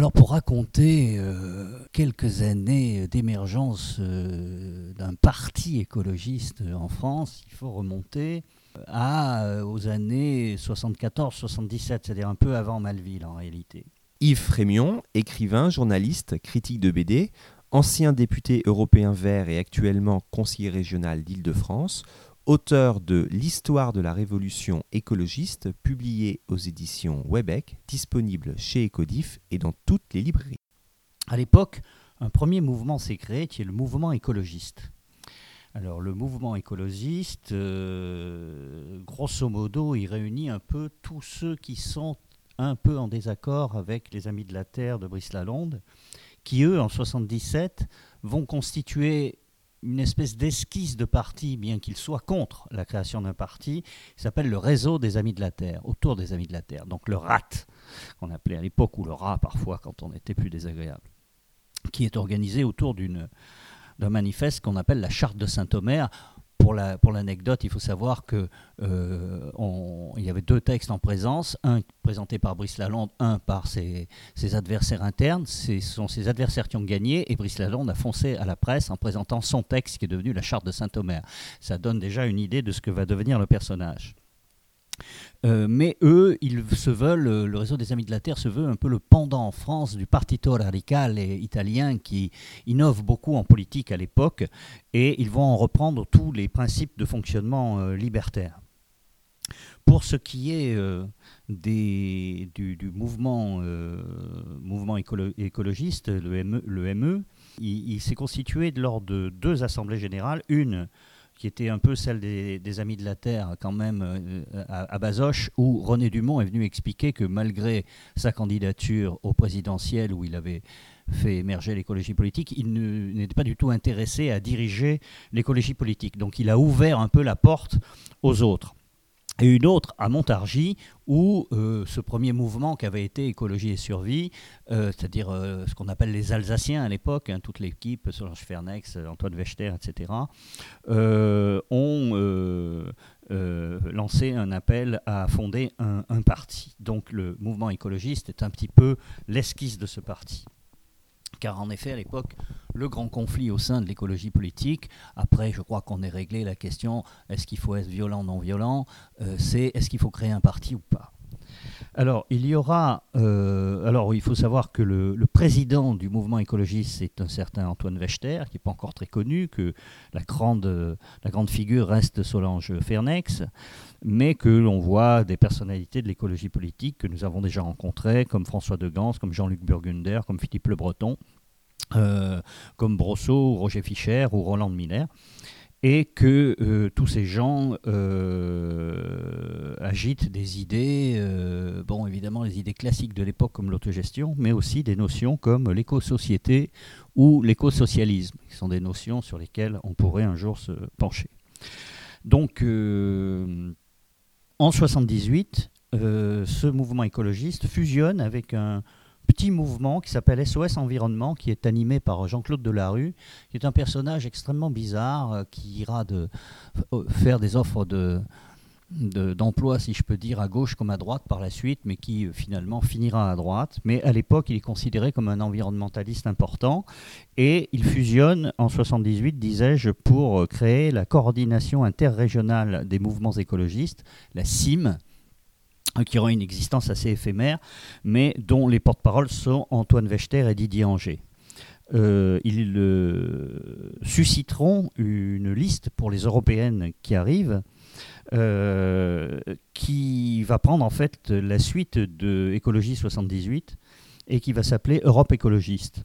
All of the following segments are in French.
Alors pour raconter euh, quelques années d'émergence euh, d'un parti écologiste en France, il faut remonter à, euh, aux années 74-77, c'est-à-dire un peu avant Malville en réalité. Yves Frémion, écrivain, journaliste, critique de BD, ancien député européen vert et actuellement conseiller régional d'Île-de-France, auteur de L'histoire de la révolution écologiste, publié aux éditions Webec, disponible chez Ecodif et dans toutes les librairies. À l'époque, un premier mouvement s'est créé qui est le mouvement écologiste. Alors le mouvement écologiste, euh, grosso modo, il réunit un peu tous ceux qui sont un peu en désaccord avec les Amis de la Terre de Brice Lalonde, qui eux, en 77, vont constituer une espèce d'esquisse de parti, bien qu'il soit contre la création d'un parti, il s'appelle le réseau des Amis de la Terre, autour des Amis de la Terre, donc le RAT, qu'on appelait à l'époque, ou le RAT parfois quand on était plus désagréable, qui est organisé autour d'un manifeste qu'on appelle la charte de Saint-Omer. Pour, la, pour l'anecdote, il faut savoir qu'il euh, y avait deux textes en présence, un présenté par Brice Lalonde, un par ses, ses adversaires internes. Ce sont ses adversaires qui ont gagné et Brice Lalonde a foncé à la presse en présentant son texte qui est devenu la charte de Saint-Omer. Ça donne déjà une idée de ce que va devenir le personnage. Euh, mais eux, ils se veulent, euh, le réseau des Amis de la Terre se veut un peu le pendant en France du Partito Radicale italien qui innove beaucoup en politique à l'époque et ils vont en reprendre tous les principes de fonctionnement euh, libertaire. Pour ce qui est des, du, mouvement, écologiste, le ME, il, il s'est constitué lors de deux assemblées générales, une qui était un peu celle des, Amis de la Terre, quand même, euh, à, Bazoches, où René Dumont est venu expliquer que malgré sa candidature au présidentiel, où il avait fait émerger l'écologie politique, il n'était pas du tout intéressé à diriger l'écologie politique. Donc il a ouvert un peu la porte aux autres et une autre à Montargis, où euh, ce premier mouvement qui avait été écologie et survie, euh, c'est-à-dire euh, ce qu'on appelle les Alsaciens à l'époque, hein, toute l'équipe, Solange Fernex, Antoine Wechter, etc., ont lancé un appel à fonder un parti. Donc le mouvement écologiste est un petit peu l'esquisse de ce parti car en effet, à l'époque, le grand conflit au sein de l'écologie politique, après, je crois qu'on ait réglé la question est-ce qu'il faut être violent, non violent euh, c'est est-ce qu'il faut créer un parti ou pas alors, il y aura. Euh, alors, il faut savoir que le, président du mouvement écologiste, c'est un certain Antoine Wechter, qui n'est pas encore très connu, que la grande, figure reste Solange Fernex, mais que l'on voit des personnalités de l'écologie politique que nous avons déjà rencontrées, comme François de Gans, comme Jean-Luc Burgunder, comme Philippe Le Breton, euh, comme Brosseau, Roger Fischer ou Roland Miller et que euh, tous ces gens euh, agitent des idées, euh, bon évidemment les idées classiques de l'époque comme l'autogestion, mais aussi des notions comme l'éco-société ou l'éco-socialisme, qui sont des notions sur lesquelles on pourrait un jour se pencher. Donc en 78, ce mouvement écologiste fusionne avec un, petit mouvement qui s'appelle SOS Environnement, qui est animé par Jean-Claude Delarue, qui est un personnage extrêmement bizarre, euh, qui ira euh, faire des offres de, d'emploi, si je peux dire, à gauche comme à droite par la suite, mais qui euh, finalement finira à droite. Mais à l'époque, il est considéré comme un environnementaliste important et il fusionne en 78, disais-je, pour créer la coordination interrégionale des mouvements écologistes, la CIM, euh, qui aura une existence assez éphémère, mais dont les porte-paroles sont Antoine Wechter et Didier Anger. Euh, ils euh, susciteront une liste pour les européennes qui arrivent, qui va prendre en fait la suite de Écologie 78 et qui va s'appeler Europe écologiste,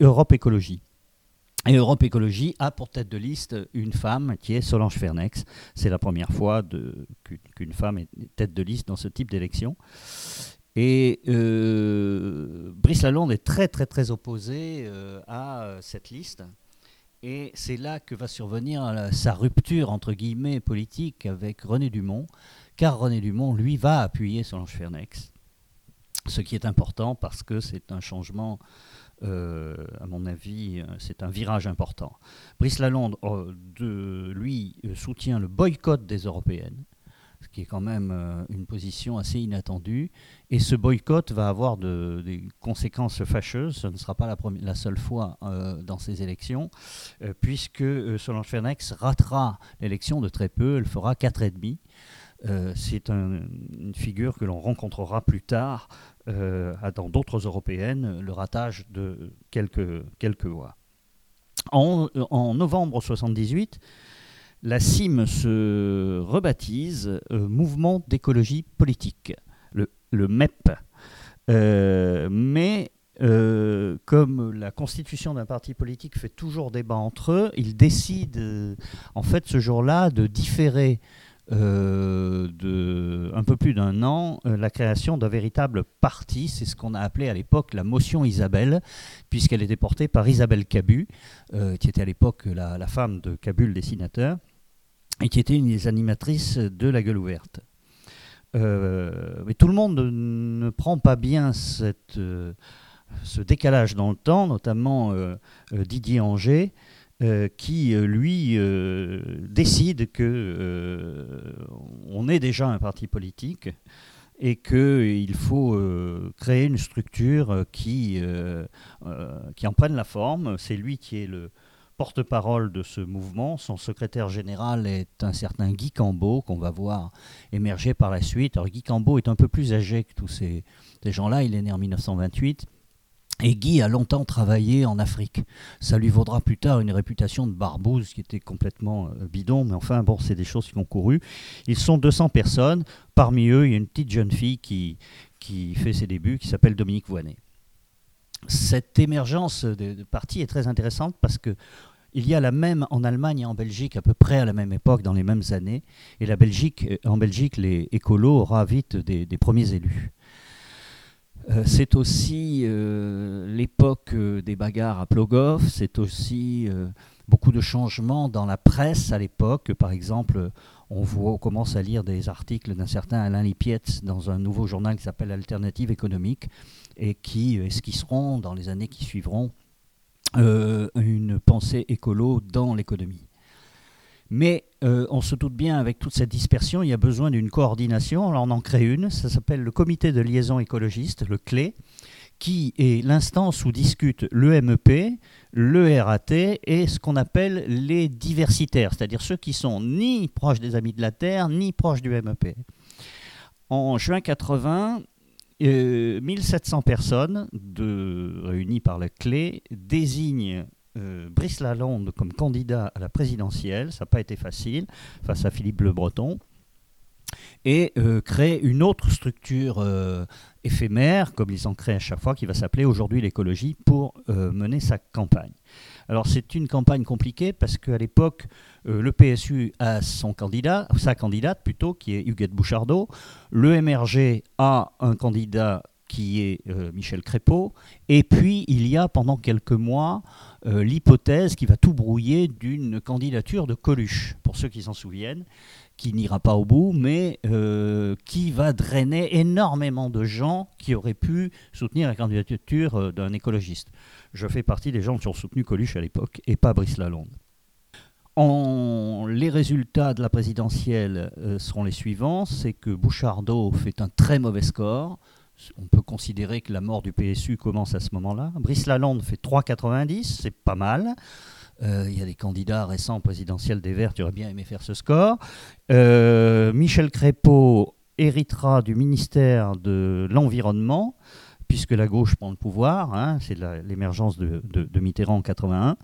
Europe écologie. Et Europe Écologie a pour tête de liste une femme qui est Solange Fernex. C'est la première fois qu'une femme est tête de liste dans ce type d'élection. Et euh, Brice Lalonde est très très très opposé euh, à cette liste. Et c'est là que va survenir sa rupture entre guillemets politique avec René Dumont, car René Dumont, lui, va appuyer Solange Fernex. Ce qui est important parce que c'est un changement euh, à mon avis, euh, c'est un virage important. Brice Lalonde, euh, de, lui, soutient le boycott des européennes. ce qui est quand même euh, une position assez inattendue. Et ce boycott va avoir des conséquences fâcheuses. Ce ne sera pas la, la seule fois euh, dans ces élections, euh, puisque Solange Fernex ratera l'élection de très peu. Elle fera 4,5. Euh, c'est une figure que l'on rencontrera plus tard dans d'autres européennes, le ratage de quelques, voix. En, en novembre 78, la CIM se rebaptise euh, Mouvement d'écologie politique, le, MEP. Euh, mais euh, comme la constitution d'un parti politique fait toujours débat entre eux, ils décident en fait ce jour-là de différer de un peu plus d'un an la création d'un véritable parti. C'est ce qu'on a appelé à l'époque la motion Isabelle, puisqu'elle était portée par Isabelle Cabu, qui était à l'époque la, femme de Cabu, le dessinateur et qui était une des animatrices de La Gueule ouverte. Euh, mais tout le monde ne prend pas bien cette, euh, ce décalage dans le temps, notamment euh, Didier Anger, qui lui décide que on est déjà un parti politique et qu'il faut créer une structure qui, qui en prenne la forme. C'est lui qui est le, porte-parole de ce mouvement. Son secrétaire général est un certain Guy Cambeau, qu'on va voir émerger par la suite. Alors Guy Cambeau est un peu plus âgé que tous ces, gens-là, il est né en 1928. Et Guy a longtemps travaillé en Afrique. Ça lui vaudra plus tard une réputation de barbouze qui était complètement euh, bidon, mais enfin, bon, c'est des choses qui ont couru. Ils sont 200 personnes. Parmi eux, il y a une petite jeune fille qui, qui fait ses débuts, qui s'appelle Dominique Voinet cette émergence de, partis est très intéressante parce que il y a la même en Allemagne et en Belgique à peu près à la même époque, dans les mêmes années. Et la Belgique, euh, en Belgique, les écolos aura vite des, premiers élus. Euh, c'est aussi euh, l'époque des bagarres à Plogoff, c'est aussi beaucoup de changements dans la presse à l'époque. Par exemple, on, commence à lire des articles d'un certain Alain Lipietz dans un nouveau journal qui s'appelle Alternative économique et qui esquisseront dans les années qui suivront euh, une pensée écolo dans l'économie. Mais euh, on se doute bien, avec toute cette dispersion, il y a besoin d'une coordination. Alors on en crée une, ça s'appelle le comité de liaison écologiste, le CLé, qui est l'instance où discutent le MEP, le RAT et ce qu'on appelle les diversitaires, c'est-à-dire ceux qui sont ni proches des Amis de la Terre, ni proches du MEP. En juin 80, 1700 euh, personnes réunies par la clé désignent euh, Brice Lalonde comme candidat à la présidentielle. Ça n'a pas été facile face à Philippe Le Breton. Et euh, créent une autre structure éphémère, comme ils en créent à chaque fois, qui va s'appeler aujourd'hui l'écologie, pour mener sa campagne. Alors c'est une campagne compliquée parce qu'à l'époque, euh, le PSU a son candidat, sa candidate plutôt, qui est Huguette Bouchardot. Le MRG a un candidat qui est euh, Michel Crépeau. Et puis, il y a pendant quelques mois euh, l'hypothèse qui va tout brouiller d'une candidature de Coluche, pour ceux qui s'en souviennent, qui n'ira pas au bout, mais qui va drainer énormément de gens qui auraient pu soutenir la candidature d'un écologiste. Je fais partie des gens qui ont soutenu Coluche à l'époque et pas Brice Lalonde. Les résultats de la présidentielle euh, seront les suivants c'est que Bouchardot fait un très mauvais score. On peut considérer que la mort du PSU commence à ce moment-là. Brice Lalonde fait 3,90, c'est pas mal. Euh, il y a des candidats récents présidentiels des Verts qui auraient bien aimé faire ce score. Euh, Michel Crépeau héritera du ministère de l'Environnement puisque la gauche prend le pouvoir, hein, c'est l'émergence de, Mitterrand en 81.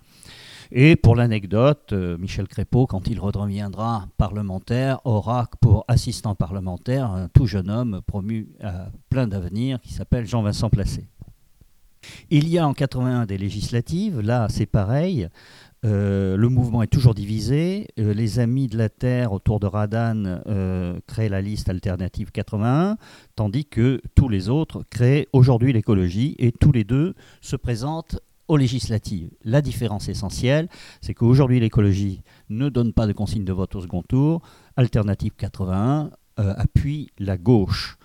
Et pour l'anecdote, euh, Michel Crépeau, quand il redeviendra parlementaire, aura pour assistant parlementaire un tout jeune homme promu à plein d'avenir qui s'appelle Jean-Vincent Placé. Il y a en 81 des législatives, là c'est pareil, euh, le mouvement est toujours divisé. Euh, les Amis de la Terre autour de Radan créent la liste alternative 81, tandis que tous les autres créent aujourd'hui l'écologie et tous les deux se présentent aux législatives. La différence essentielle, c'est qu'aujourd'hui l'écologie ne donne pas de consigne de vote au second tour. Alternative 81 appuie la gauche.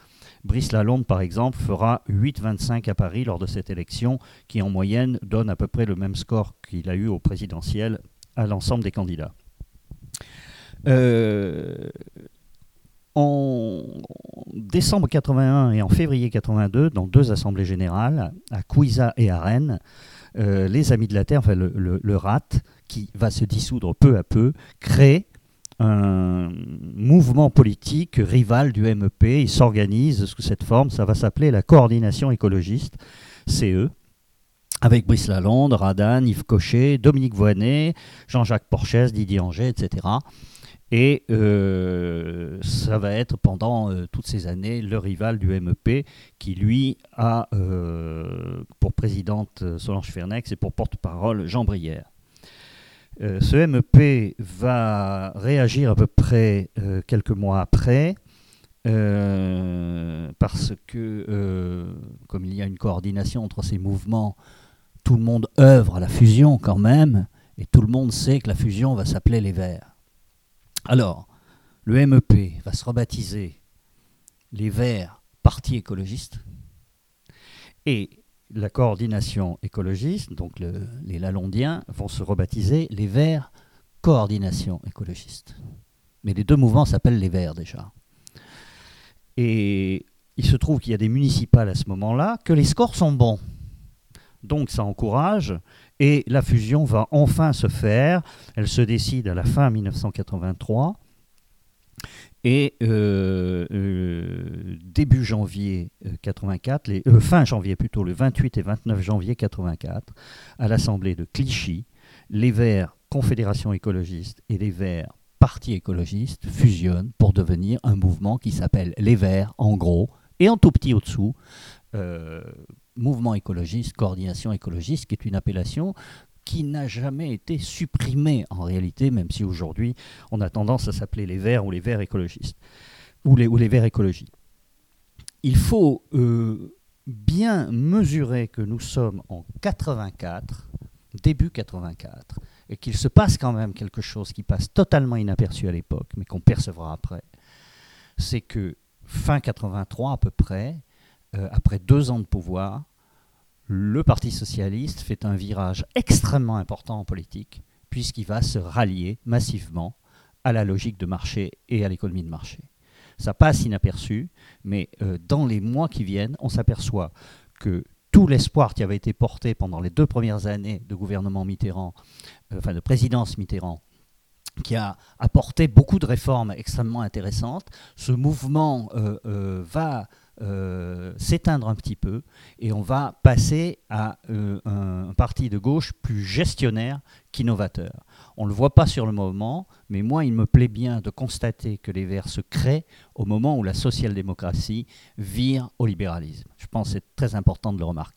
Brice Lalonde, par exemple, fera 8,25 à Paris lors de cette élection, qui en moyenne donne à peu près le même score qu'il a eu au présidentiel à l'ensemble des candidats. Euh, En décembre 81 et en février 82, dans deux assemblées générales, à Couisa et à Rennes, euh, les Amis de la Terre, enfin le, RAT, qui va se dissoudre peu à peu, crée un mouvement politique rival du MEP. Il s'organise sous cette forme, ça va s'appeler la coordination écologiste, CE, avec Brice Lalonde, Radan, Yves Cochet, Dominique Voinet, Jean-Jacques Porches, Didier Anger, etc. Et euh, ça va être pendant euh, toutes ces années le rival du MEP qui, lui, a euh, pour présidente Solange Fernex et pour porte-parole Jean Brière. ce MEP va réagir à peu près quelques mois après. parce que, comme il y a une coordination entre ces mouvements, tout le monde œuvre à la fusion quand même, et tout le monde sait que la fusion va s'appeler les Verts. Alors, le MEP va se rebaptiser les Verts Parti écologiste et la coordination écologiste, donc les Lalondiens, vont se rebaptiser les Verts Coordination écologiste. Mais les deux mouvements s'appellent les Verts déjà. Et il se trouve qu'il y a des municipales à ce moment-là, que les scores sont bons. Donc ça encourage et la fusion va enfin se faire. Elle se décide à la fin 1983. Et euh, euh, début janvier 84, euh, fin janvier plutôt, le 28 et 29 janvier 84, à l'Assemblée de Clichy, les Verts Confédération écologiste et les Verts Parti écologiste fusionnent pour devenir un mouvement qui s'appelle les Verts en gros et en tout petit au-dessous, mouvement écologiste, coordination écologiste, qui est une appellation qui n'a jamais été supprimée en réalité, même si aujourd'hui on a tendance à s'appeler les Verts ou les Verts écologistes, ou les, Verts écologie. Il faut euh, bien mesurer que nous sommes en 84, début 84, et qu'il se passe quand même quelque chose qui passe totalement inaperçu à l'époque, mais qu'on percevra après. C'est que fin 83 à peu près, euh, après deux ans de pouvoir, le Parti socialiste fait un virage extrêmement important en politique, puisqu'il va se rallier massivement à la logique de marché et à l'économie de marché. Ça passe inaperçu, mais euh, dans les mois qui viennent, on s'aperçoit que tout l'espoir qui avait été porté pendant les deux premières années de gouvernement Mitterrand, euh, enfin de présidence Mitterrand, qui a apporté beaucoup de réformes extrêmement intéressantes, ce mouvement va euh, s'éteindre un petit peu et on va passer à euh, un, parti de gauche plus gestionnaire qu'innovateur. On ne le voit pas sur le moment, mais moi, il me plaît bien de constater que les Verts se créent au moment où la social-démocratie vire au libéralisme. Je pense que c'est très important de le remarquer.